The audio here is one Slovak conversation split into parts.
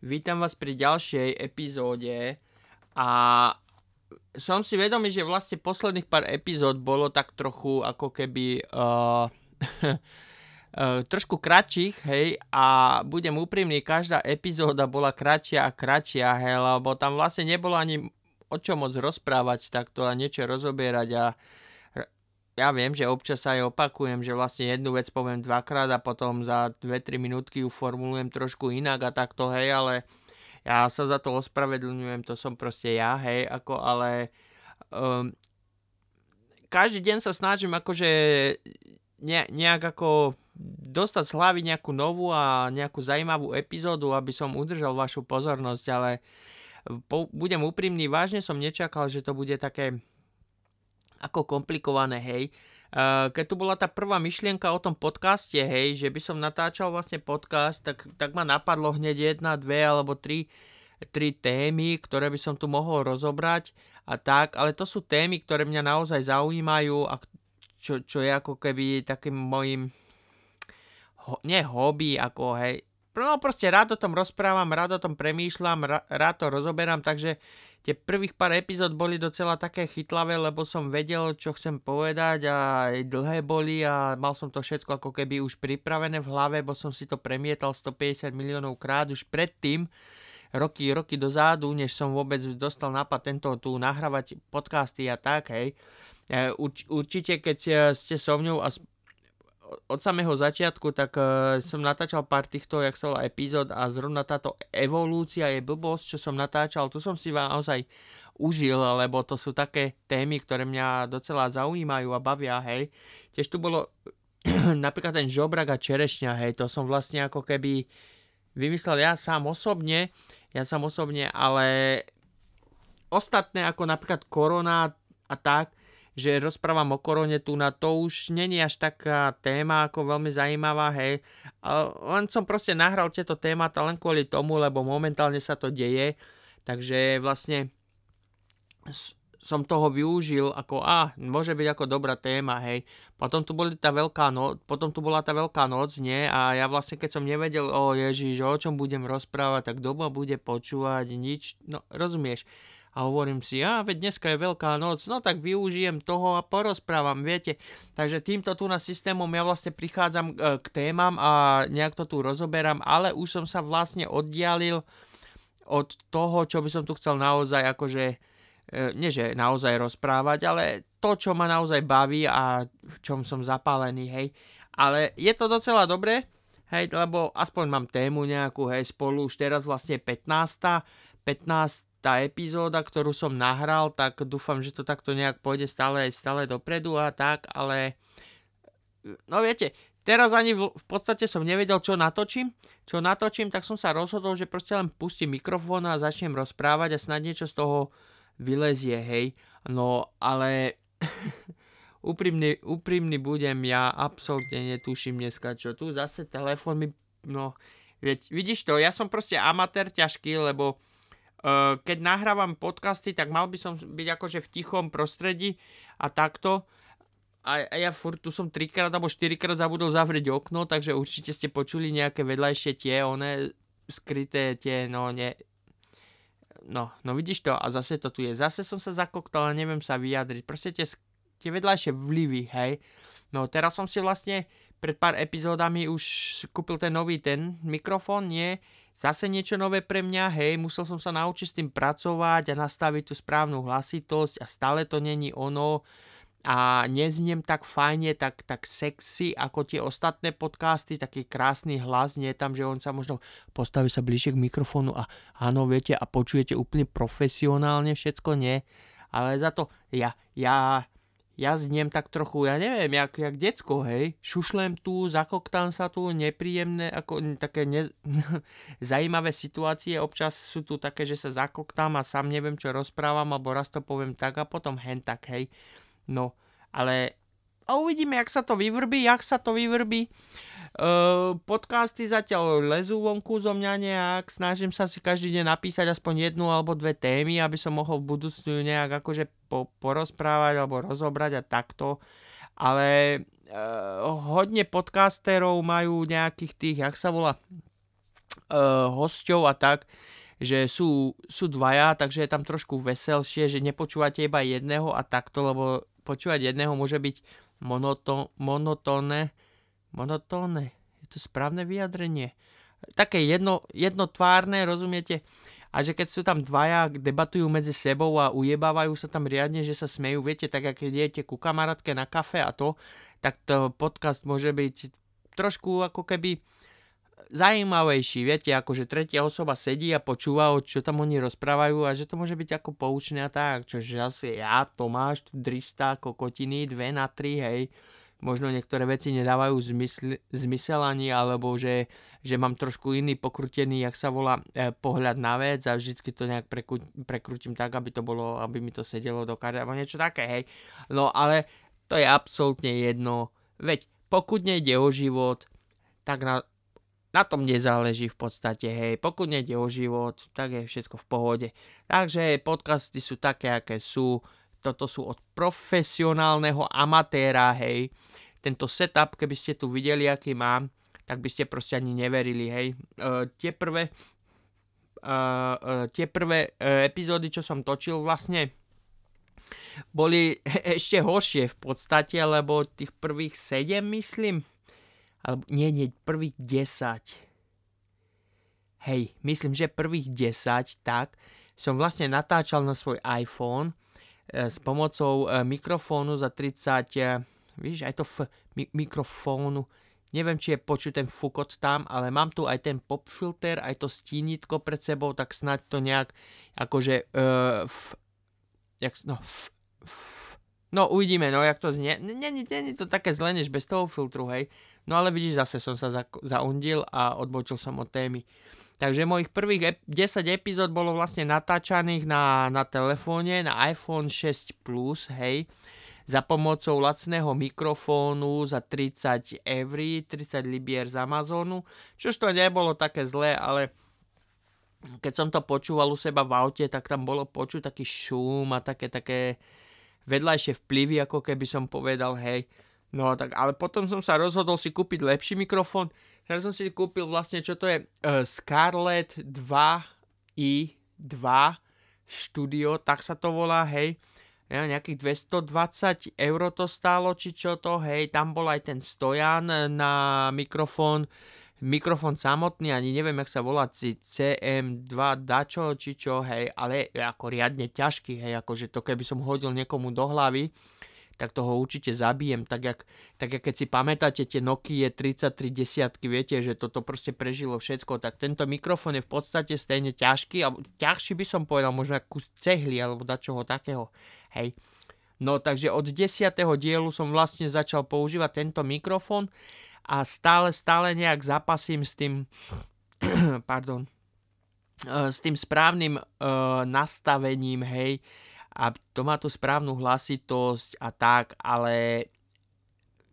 Vítam vás pri ďalšej epizóde a som si vedomý, že vlastne posledných pár epizód bolo tak trochu ako keby uh, uh, trošku kratších, hej, a budem úprimný, každá epizóda bola kratšia a kratšia, hej, lebo tam vlastne nebolo ani o čom moc rozprávať takto a niečo rozoberať a ja viem, že občas aj opakujem, že vlastne jednu vec poviem dvakrát a potom za 2-3 minútky ju formulujem trošku inak a takto, hej, ale ja sa za to ospravedlňujem, to som proste ja, hej, ako, ale um, každý deň sa snažím akože ne, nejak ako dostať z hlavy nejakú novú a nejakú zaujímavú epizódu, aby som udržal vašu pozornosť, ale po, budem úprimný, vážne som nečakal, že to bude také ako komplikované, hej. Keď tu bola tá prvá myšlienka o tom podcaste, hej, že by som natáčal vlastne podcast, tak, tak ma napadlo hneď jedna, dve alebo tri, tri témy, ktoré by som tu mohol rozobrať a tak, ale to sú témy, ktoré mňa naozaj zaujímajú a čo, čo je ako keby takým mojim ho, nie hobby, ako hej, no proste rád o tom rozprávam, rád o tom premýšľam, rád to rozoberám, takže Tie prvých pár epizód boli docela také chytlavé, lebo som vedel, čo chcem povedať a aj dlhé boli a mal som to všetko ako keby už pripravené v hlave, bo som si to premietal 150 miliónov krát už predtým, roky, roky dozadu, než som vôbec dostal nápad tento tu nahrávať podcasty a tak, hej. E, urč, určite, keď ste so mňou a od samého začiatku, tak uh, som natáčal pár týchto, jak sa volá, epizód a zrovna táto evolúcia je blbosť, čo som natáčal, tu som si vám naozaj užil, lebo to sú také témy, ktoré mňa docela zaujímajú a bavia, hej. Tiež tu bolo napríklad ten žobrak a čerešňa, hej, to som vlastne ako keby vymyslel ja sám osobne, ja sám osobne, ale ostatné ako napríklad korona a tak, že rozprávam o korone tu na to už není až taká téma ako veľmi zaujímavá, hej. Len som proste nahral tieto témata len kvôli tomu, lebo momentálne sa to deje, takže vlastne som toho využil ako, a, môže byť ako dobrá téma, hej. Potom tu, boli tá veľká noc, potom tu bola tá veľká noc, nie, a ja vlastne keď som nevedel, o Ježiš, o čom budem rozprávať, tak doma bude počúvať, nič, no rozumieš a hovorím si, a veď dneska je veľká noc, no tak využijem toho a porozprávam, viete. Takže týmto tu na systémom ja vlastne prichádzam e, k témam a nejak to tu rozoberám, ale už som sa vlastne oddialil od toho, čo by som tu chcel naozaj akože, e, nie že naozaj rozprávať, ale to, čo ma naozaj baví a v čom som zapálený, hej. Ale je to docela dobré, hej, lebo aspoň mám tému nejakú, hej, spolu už teraz vlastne 15. 15 tá epizóda, ktorú som nahral, tak dúfam, že to takto nejak pôjde stále stále dopredu a tak, ale no viete, teraz ani v, v podstate som nevedel, čo natočím. Čo natočím, tak som sa rozhodol, že proste len pustím mikrofón a začnem rozprávať a snad niečo z toho vylezie, hej. No, ale úprimný, úprimný budem, ja absolútne netuším dneska, čo tu zase telefón mi, no, veď, vidíš to, ja som proste amatér ťažký, lebo keď nahrávam podcasty, tak mal by som byť akože v tichom prostredí a takto. A, a ja furt tu som trikrát alebo štyrikrát zabudol zavrieť okno, takže určite ste počuli nejaké vedľajšie tie, one skryté tie, no ne... No, no vidíš to a zase to tu je. Zase som sa zakoktal a neviem sa vyjadriť. Proste tie, tie vedľajšie vlivy, hej. No teraz som si vlastne pred pár epizódami už kúpil ten nový ten mikrofón, nie? Zase niečo nové pre mňa, hej, musel som sa naučiť s tým pracovať a nastaviť tú správnu hlasitosť a stále to není ono a nezniem tak fajne, tak, tak sexy ako tie ostatné podcasty, taký krásny hlas, nie tam, že on sa možno postaví sa bližšie k mikrofónu a áno, viete, a počujete úplne profesionálne všetko, nie, ale za to ja, ja ja zniem tak trochu, ja neviem, jak, jak decko, hej, šušlem tu, zakoktám sa tu, nepríjemné, ako také ne, zajímavé situácie, občas sú tu také, že sa zakoktám a sám neviem, čo rozprávam, alebo raz to poviem tak a potom hen tak, hej, no, ale a uvidíme, jak sa to vyvrbí, jak sa to vyvrbí. Uh, podcasty zatiaľ lezú vonku zo mňa nejak, snažím sa si každý deň napísať aspoň jednu alebo dve témy, aby som mohol v budúcnu nejak akože po, porozprávať alebo rozobrať a takto. Ale uh, hodne podcasterov majú nejakých tých, jak sa volá, uh, hosťov a tak, že sú, sú dvaja, takže je tam trošku veselšie, že nepočúvate iba jedného a takto, lebo počúvať jedného môže byť monoto, monotónne, monotónne, je to správne vyjadrenie, také jedno, jednotvárne, rozumiete? A že keď sú tam dvaja, debatujú medzi sebou a ujebávajú sa tam riadne, že sa smejú, viete, tak keď idete ku kamarátke na kafe a to, tak to podcast môže byť trošku ako keby zaujímavejší, viete, ako že tretia osoba sedí a počúva, čo tam oni rozprávajú a že to môže byť ako poučné a tak, čože asi ja, Tomáš, tu dristá kokotiny, dve na tri, hej, možno niektoré veci nedávajú zmysl, zmysel ani, alebo že, že mám trošku iný pokrutený, jak sa volá, e, pohľad na vec a vždycky to nejak preku, prekrútim tak, aby to bolo, aby mi to sedelo do kary, alebo niečo také, hej. No ale to je absolútne jedno, veď pokud nejde o život, tak na, na tom nezáleží v podstate, hej. Pokud nejde o život, tak je všetko v pohode. Takže podcasty sú také, aké sú. Toto sú od profesionálneho amatéra, hej. Tento setup, keby ste tu videli, aký mám, tak by ste proste ani neverili, hej. Uh, tie prvé, uh, uh, tie prvé uh, epizódy, čo som točil vlastne, boli ešte horšie v podstate, lebo tých prvých 7, myslím, alebo nie, nie, prvých 10. Hej, myslím, že prvých 10, tak, som vlastne natáčal na svoj iPhone s pomocou e, mikrofónu za 30, e, víš, aj to f, mi, mikrofónu, neviem, či je počuť ten fukot tam, ale mám tu aj ten pop filter, aj to stínitko pred sebou, tak snať to nejak, akože, e, f, jak, no, f, f, no uvidíme, no, jak to znie, není to také zle, než bez toho filtru, hej, No ale vidíš, zase som sa za, zaundil a odbočil som od témy. Takže mojich prvých ep- 10 epizód bolo vlastne natáčaných na, na telefóne, na iPhone 6 Plus, hej, za pomocou lacného mikrofónu za 30 eur, 30 libier z Amazonu, čož to nebolo také zlé, ale keď som to počúval u seba v aute, tak tam bolo počuť taký šum a také, také vedľajšie vplyvy, ako keby som povedal, hej, No tak, ale potom som sa rozhodol si kúpiť lepší mikrofón. Teraz som si kúpil vlastne, čo to je, uh, Scarlett 2i2 Studio, tak sa to volá, hej. Ja, nejakých 220 eur to stálo, či čo to, hej, tam bol aj ten stojan na mikrofón, mikrofón samotný, ani neviem, jak sa volá, CM2 dačo, či čo, hej, ale ako riadne ťažký, hej, akože to keby som hodil niekomu do hlavy, tak toho určite zabijem. Tak jak, tak jak keď si pamätáte tie Nokia 33 desiatky, viete, že toto proste prežilo všetko, tak tento mikrofón je v podstate stejne ťažký, a ťažší by som povedal, možno ako kus cehly alebo dačoho takého. Hej. No takže od 10. dielu som vlastne začal používať tento mikrofón a stále, stále nejak zapasím s tým, pardon, eh, s tým správnym uh, nastavením, hej, a to má tú správnu hlasitosť a tak, ale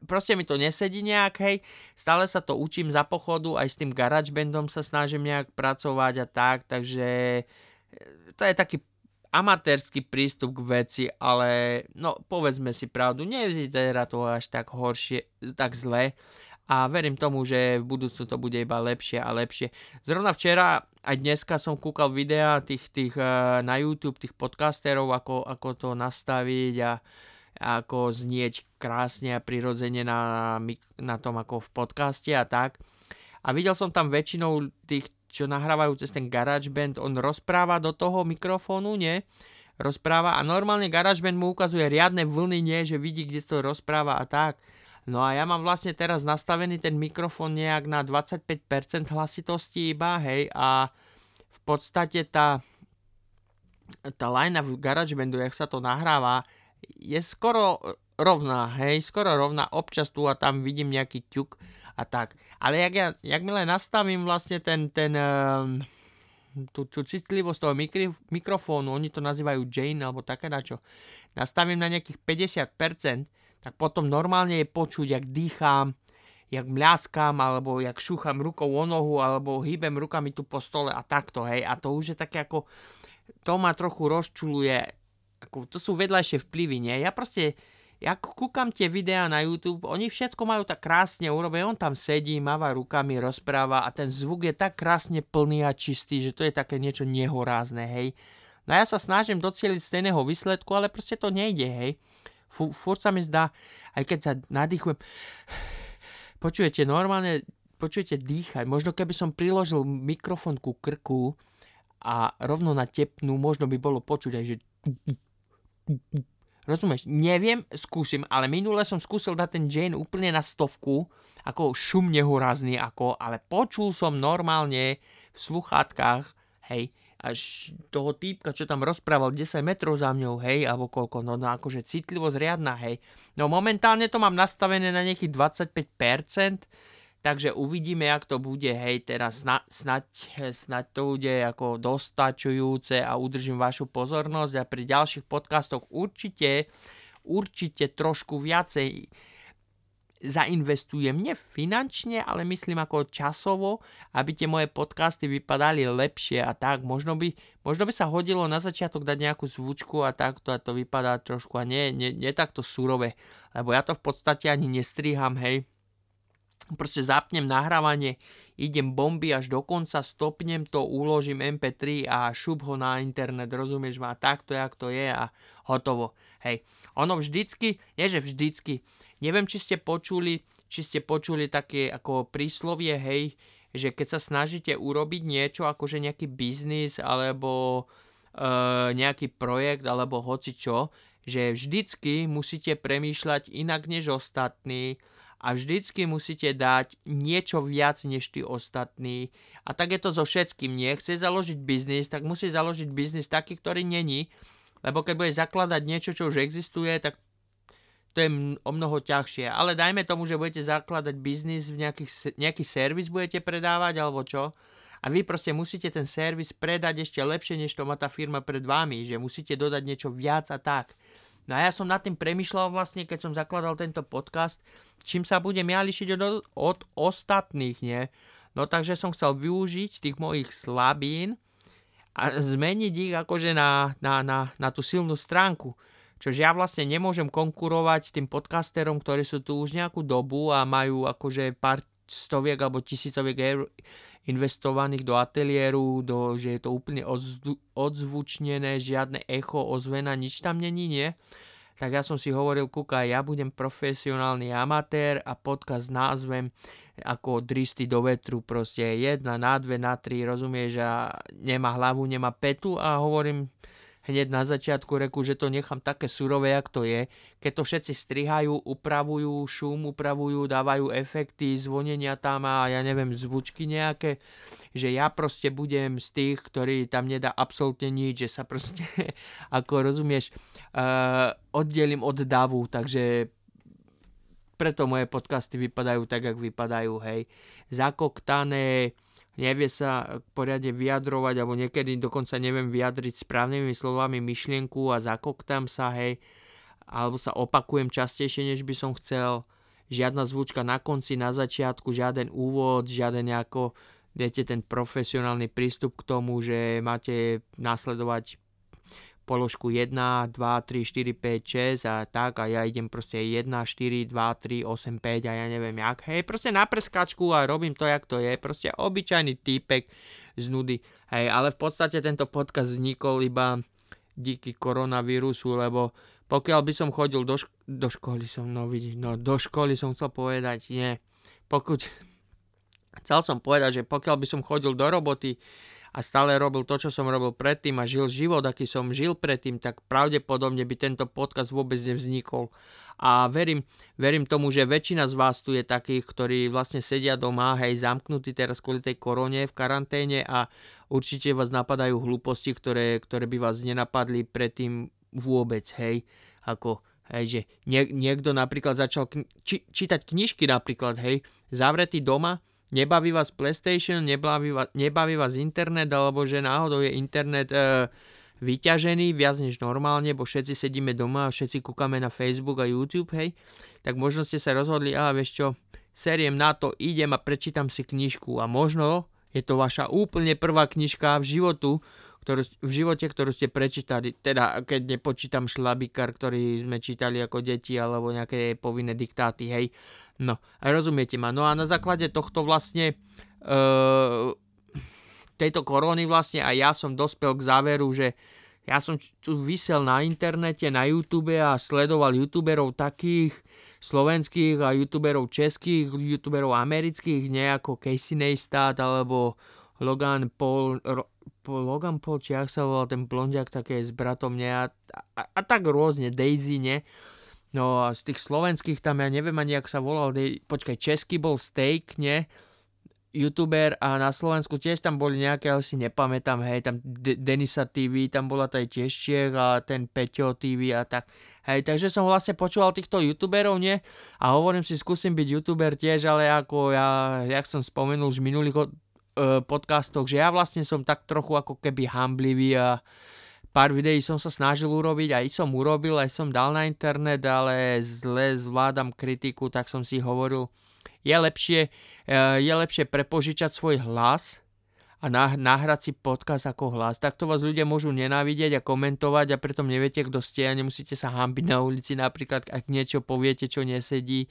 proste mi to nesedí nejak, hej, stále sa to učím za pochodu, aj s tým GarageBandom sa snažím nejak pracovať a tak, takže e, to je taký amatérsky prístup k veci, ale no povedzme si pravdu, nevyzerá to až tak horšie, tak zle a verím tomu, že v budúcnu to bude iba lepšie a lepšie. Zrovna včera aj dneska som kúkal videá tých, tých uh, na YouTube, tých podcasterov, ako, ako to nastaviť a ako znieť krásne a prirodzene na, na tom ako v podcaste a tak. A videl som tam väčšinou tých, čo nahrávajú cez ten GarageBand, on rozpráva do toho mikrofónu, nie? Rozpráva a normálne GarageBand mu ukazuje riadne vlny, nie? Že vidí, kde to rozpráva a tak. No a ja mám vlastne teraz nastavený ten mikrofón nejak na 25% hlasitosti iba, hej, a v podstate tá, tá line v GarageBandu, jak sa to nahráva, je skoro rovná, hej, skoro rovná, občas tu a tam vidím nejaký ťuk a tak. Ale jak, ja, jak milé nastavím vlastne ten, ten, um, tú, tú citlivosť toho mikri, mikrofónu, oni to nazývajú Jane alebo také dačo, nastavím na nejakých 50%, tak potom normálne je počuť, jak dýchám, jak mľaskám, alebo jak šúcham rukou o nohu, alebo hýbem rukami tu po stole a takto, hej. A to už je také ako, to ma trochu rozčuluje, ako, to sú vedľajšie vplyvy, nie? Ja proste, ja kúkam tie videá na YouTube, oni všetko majú tak krásne urobené, on tam sedí, máva rukami, rozpráva a ten zvuk je tak krásne plný a čistý, že to je také niečo nehorázne, hej. No ja sa snažím docieliť stejného výsledku, ale proste to nejde, hej. Fúr sa mi zdá, aj keď sa nadýchujem, počujete normálne, počujete dýchať, možno keby som priložil mikrofón ku krku a rovno na tepnú, možno by bolo počuť aj, že Rozumieš? Neviem, skúsim, ale minule som skúsil dať ten Jane úplne na stovku, ako šum nehorázny, ako, ale počul som normálne v sluchátkach, hej, až toho týpka, čo tam rozprával 10 metrov za mňou, hej, alebo koľko, no, no akože citlivosť riadna, hej. No momentálne to mám nastavené na nejakých 25%, takže uvidíme, jak to bude, hej, teraz sna, snať, snať to bude ako dostačujúce a udržím vašu pozornosť a pri ďalších podcastoch určite, určite trošku viacej zainvestujem, nie finančne, ale myslím ako časovo, aby tie moje podcasty vypadali lepšie a tak. Možno by, možno by sa hodilo na začiatok dať nejakú zvučku a takto a to vypadá trošku a nie, nie, nie takto surové, lebo ja to v podstate ani nestriham, hej proste zapnem nahrávanie, idem bomby až do konca, stopnem to, uložím MP3 a šup ho na internet, rozumieš ma, takto, jak to je a hotovo. Hej, ono vždycky, nie že vždycky, neviem, či ste počuli, či ste počuli také ako príslovie, hej, že keď sa snažíte urobiť niečo, akože nejaký biznis alebo e, nejaký projekt alebo hoci čo, že vždycky musíte premýšľať inak než ostatní, a vždycky musíte dať niečo viac než tí ostatní. A tak je to so všetkým. Nie chce založiť biznis, tak musí založiť biznis taký, ktorý není. Lebo keď bude zakladať niečo, čo už existuje, tak to je o mnoho ťažšie. Ale dajme tomu, že budete zakladať biznis, nejaký, nejaký servis budete predávať alebo čo. A vy proste musíte ten servis predať ešte lepšie, než to má tá firma pred vami. Že musíte dodať niečo viac a tak. No a ja som nad tým premyšľal vlastne, keď som zakladal tento podcast, čím sa budem ja lišiť od, od ostatných, nie? No takže som chcel využiť tých mojich slabín a zmeniť ich akože na, na, na, na tú silnú stránku. Čože ja vlastne nemôžem konkurovať tým podcasterom, ktorí sú tu už nejakú dobu a majú akože pár stoviek alebo tisícoviek eur investovaných do ateliéru, do, že je to úplne odzvučnené, žiadne echo, ozvena, nič tam není, nie? Tak ja som si hovoril, kúka, ja budem profesionálny amatér a podcast názvem ako dristy do vetru, proste jedna na dve, na tri, rozumieš, a nemá hlavu, nemá petu a hovorím, hneď na začiatku reku, že to nechám také surové, jak to je. Keď to všetci strihajú, upravujú šum, upravujú, dávajú efekty, zvonenia tam a ja neviem, zvučky nejaké, že ja proste budem z tých, ktorí tam nedá absolútne nič, že sa proste, ako rozumieš, uh, oddelím od davu, takže preto moje podcasty vypadajú tak, jak vypadajú, hej. Zakoktané, nevie sa poriadne vyjadrovať, alebo niekedy dokonca neviem vyjadriť správnymi slovami myšlienku a zakoktam sa, hej, alebo sa opakujem častejšie, než by som chcel. Žiadna zvučka na konci, na začiatku, žiaden úvod, žiaden nejako, viete, ten profesionálny prístup k tomu, že máte nasledovať položku 1, 2, 3, 4, 5, 6 a tak a ja idem proste 1, 4, 2, 3, 8, 5 a ja neviem jak. Hej, proste na preskačku a robím to, jak to je. Proste obyčajný týpek z nudy. Hej, ale v podstate tento podcast vznikol iba díky koronavírusu, lebo pokiaľ by som chodil do, šk- do školy, som, no vidíš, no do školy som chcel povedať, nie. Pokud, chcel som povedať, že pokiaľ by som chodil do roboty, a stále robil to, čo som robil predtým a žil život, aký som žil predtým, tak pravdepodobne by tento podcast vôbec nevznikol. A verím, verím tomu, že väčšina z vás tu je takých, ktorí vlastne sedia doma, hej, zamknutí teraz kvôli tej korone v karanténe a určite vás napadajú hlúposti, ktoré, ktoré by vás nenapadli predtým vôbec, hej, ako Hej, že nie, niekto napríklad začal kni- či, čítať knižky napríklad, hej, zavretý doma, nebaví vás PlayStation, nebaví vás, nebaví vás internet, alebo že náhodou je internet e, vyťažený viac než normálne, bo všetci sedíme doma a všetci kúkame na Facebook a YouTube, hej, tak možno ste sa rozhodli, a vieš čo, seriem na to, idem a prečítam si knižku. A možno je to vaša úplne prvá knižka v životu, ktorú, v živote, ktorú ste prečítali, teda keď nepočítam šlabikár, ktorý sme čítali ako deti, alebo nejaké povinné diktáty, hej. No, a rozumiete ma. No a na základe tohto vlastne uh, tejto korony vlastne a ja som dospel k záveru, že ja som tu vysel na internete, na YouTube a sledoval youtuberov takých slovenských a youtuberov českých, youtuberov amerických, nejako Casey Neistat alebo Logan Paul, Ro, Logan Paul, či ak sa volal ten blondiak také s bratom, ne, a, a, a tak rôzne, Daisy, ne. No a z tých slovenských tam, ja neviem ani, jak sa volal, de, počkaj, český bol Steak, ne, youtuber a na Slovensku tiež tam boli nejaké, ale si nepamätám, hej, tam De- Denisa TV, tam bola taj tiež Čiech a ten Peťo TV a tak. Hej, takže som vlastne počúval týchto youtuberov, nie? A hovorím si, skúsim byť youtuber tiež, ale ako ja, jak som spomenul už v minulých uh, podcastoch, že ja vlastne som tak trochu ako keby hamblivý a pár videí som sa snažil urobiť, aj som urobil, aj som dal na internet, ale zle zvládam kritiku, tak som si hovoril, je lepšie, uh, je lepšie prepožičať svoj hlas, a nahrať si podcast ako hlas. Takto vás ľudia môžu nenávidieť a komentovať a preto neviete, kto ste a nemusíte sa hambiť na ulici napríklad, ak niečo poviete, čo nesedí,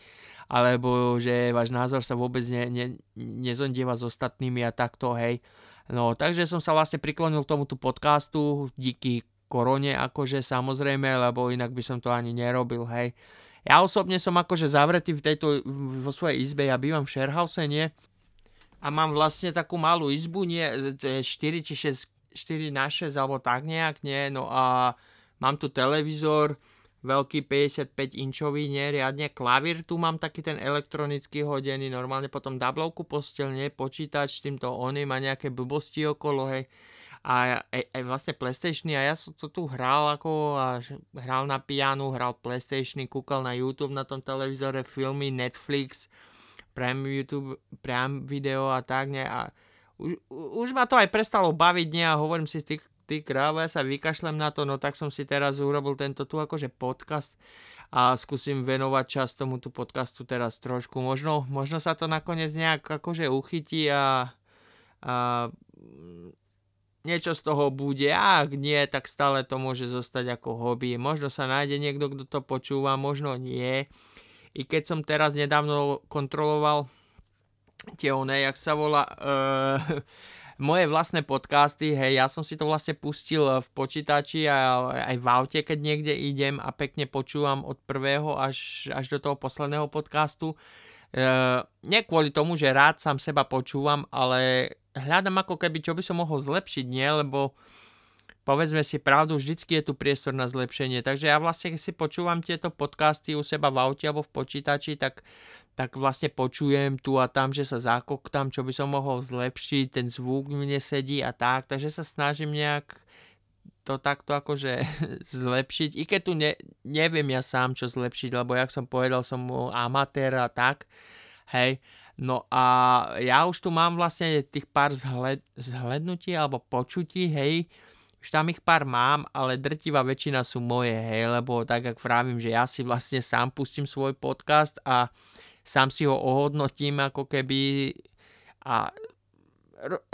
alebo že váš názor sa vôbec ne, ne, nezondieva s ostatnými a takto, hej. No, takže som sa vlastne priklonil tomuto podcastu díky korone, akože samozrejme, lebo inak by som to ani nerobil, hej. Ja osobne som akože zavretý v tejto, vo svojej izbe, ja bývam v sharehouse, nie? a mám vlastne takú malú izbu, nie, 4 či 6, 4 na 6 alebo tak nejak, nie, no a mám tu televízor, veľký 55 inčový, nie, riadne. Klavír, tu mám taký ten elektronický hodený, normálne potom dablovku postel, nie, počítač s týmto oným a nejaké blbosti okolo, hej, a aj, aj vlastne PlayStation a ja som to tu hral ako a hral na pianu, hral PlayStation, kúkal na YouTube na tom televízore filmy, Netflix, Prime YouTube, Prime video a tak, ne, a už, už ma to aj prestalo baviť, ne, a hovorím si, ty, ty kráva, ja sa vykašlem na to, no tak som si teraz urobil tento tu akože podcast a skúsim venovať čas tomuto podcastu teraz trošku. Možno, možno sa to nakoniec nejak akože uchytí a, a niečo z toho bude, a ak nie, tak stále to môže zostať ako hobby. Možno sa nájde niekto, kto to počúva, možno nie. I keď som teraz nedávno kontroloval tie one, jak sa volá, uh, moje vlastné podcasty, hej, ja som si to vlastne pustil v počítači a aj v aute, keď niekde idem a pekne počúvam od prvého až, až do toho posledného podcastu. Uh, nie kvôli tomu, že rád sám seba počúvam, ale hľadám ako keby, čo by som mohol zlepšiť, nie, lebo povedzme si pravdu, vždycky je tu priestor na zlepšenie. Takže ja vlastne, keď si počúvam tieto podcasty u seba v aute alebo v počítači, tak, tak vlastne počujem tu a tam, že sa zakoktám, čo by som mohol zlepšiť, ten zvuk mne sedí a tak, takže sa snažím nejak to takto akože zlepšiť, i keď tu ne, neviem ja sám, čo zlepšiť, lebo jak som povedal, som amatér a tak, hej, No a ja už tu mám vlastne tých pár zhled, zhlednutí alebo počutí, hej, už tam ich pár mám, ale drtivá väčšina sú moje, hej, lebo tak, ak vravím, že ja si vlastne sám pustím svoj podcast a sám si ho ohodnotím ako keby a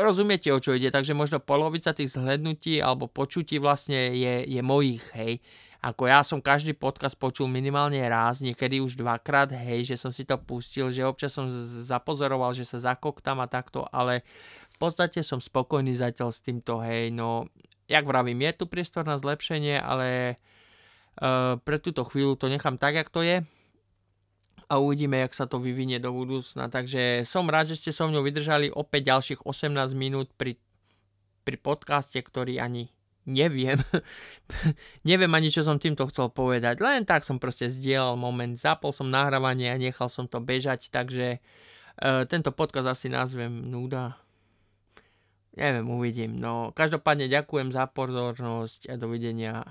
rozumiete, o čo ide, takže možno polovica tých zhlednutí alebo počutí vlastne je, je mojich, hej. Ako ja som každý podcast počul minimálne raz, niekedy už dvakrát, hej, že som si to pustil, že občas som zapozoroval, že sa zakoktám a takto, ale v podstate som spokojný zatiaľ s týmto, hej, no jak vravím, je tu priestor na zlepšenie, ale uh, pre túto chvíľu to nechám tak, jak to je a uvidíme, jak sa to vyvinie do budúcna. Takže som rád, že ste so mnou vydržali opäť ďalších 18 minút pri, pri podcaste, ktorý ani neviem. neviem ani, čo som týmto chcel povedať. Len tak som proste zdieľal moment, zapol som nahrávanie a nechal som to bežať, takže uh, tento podcast asi nazvem Núda. Neviem, uvidím. No, každopádne ďakujem za pozornosť a dovidenia.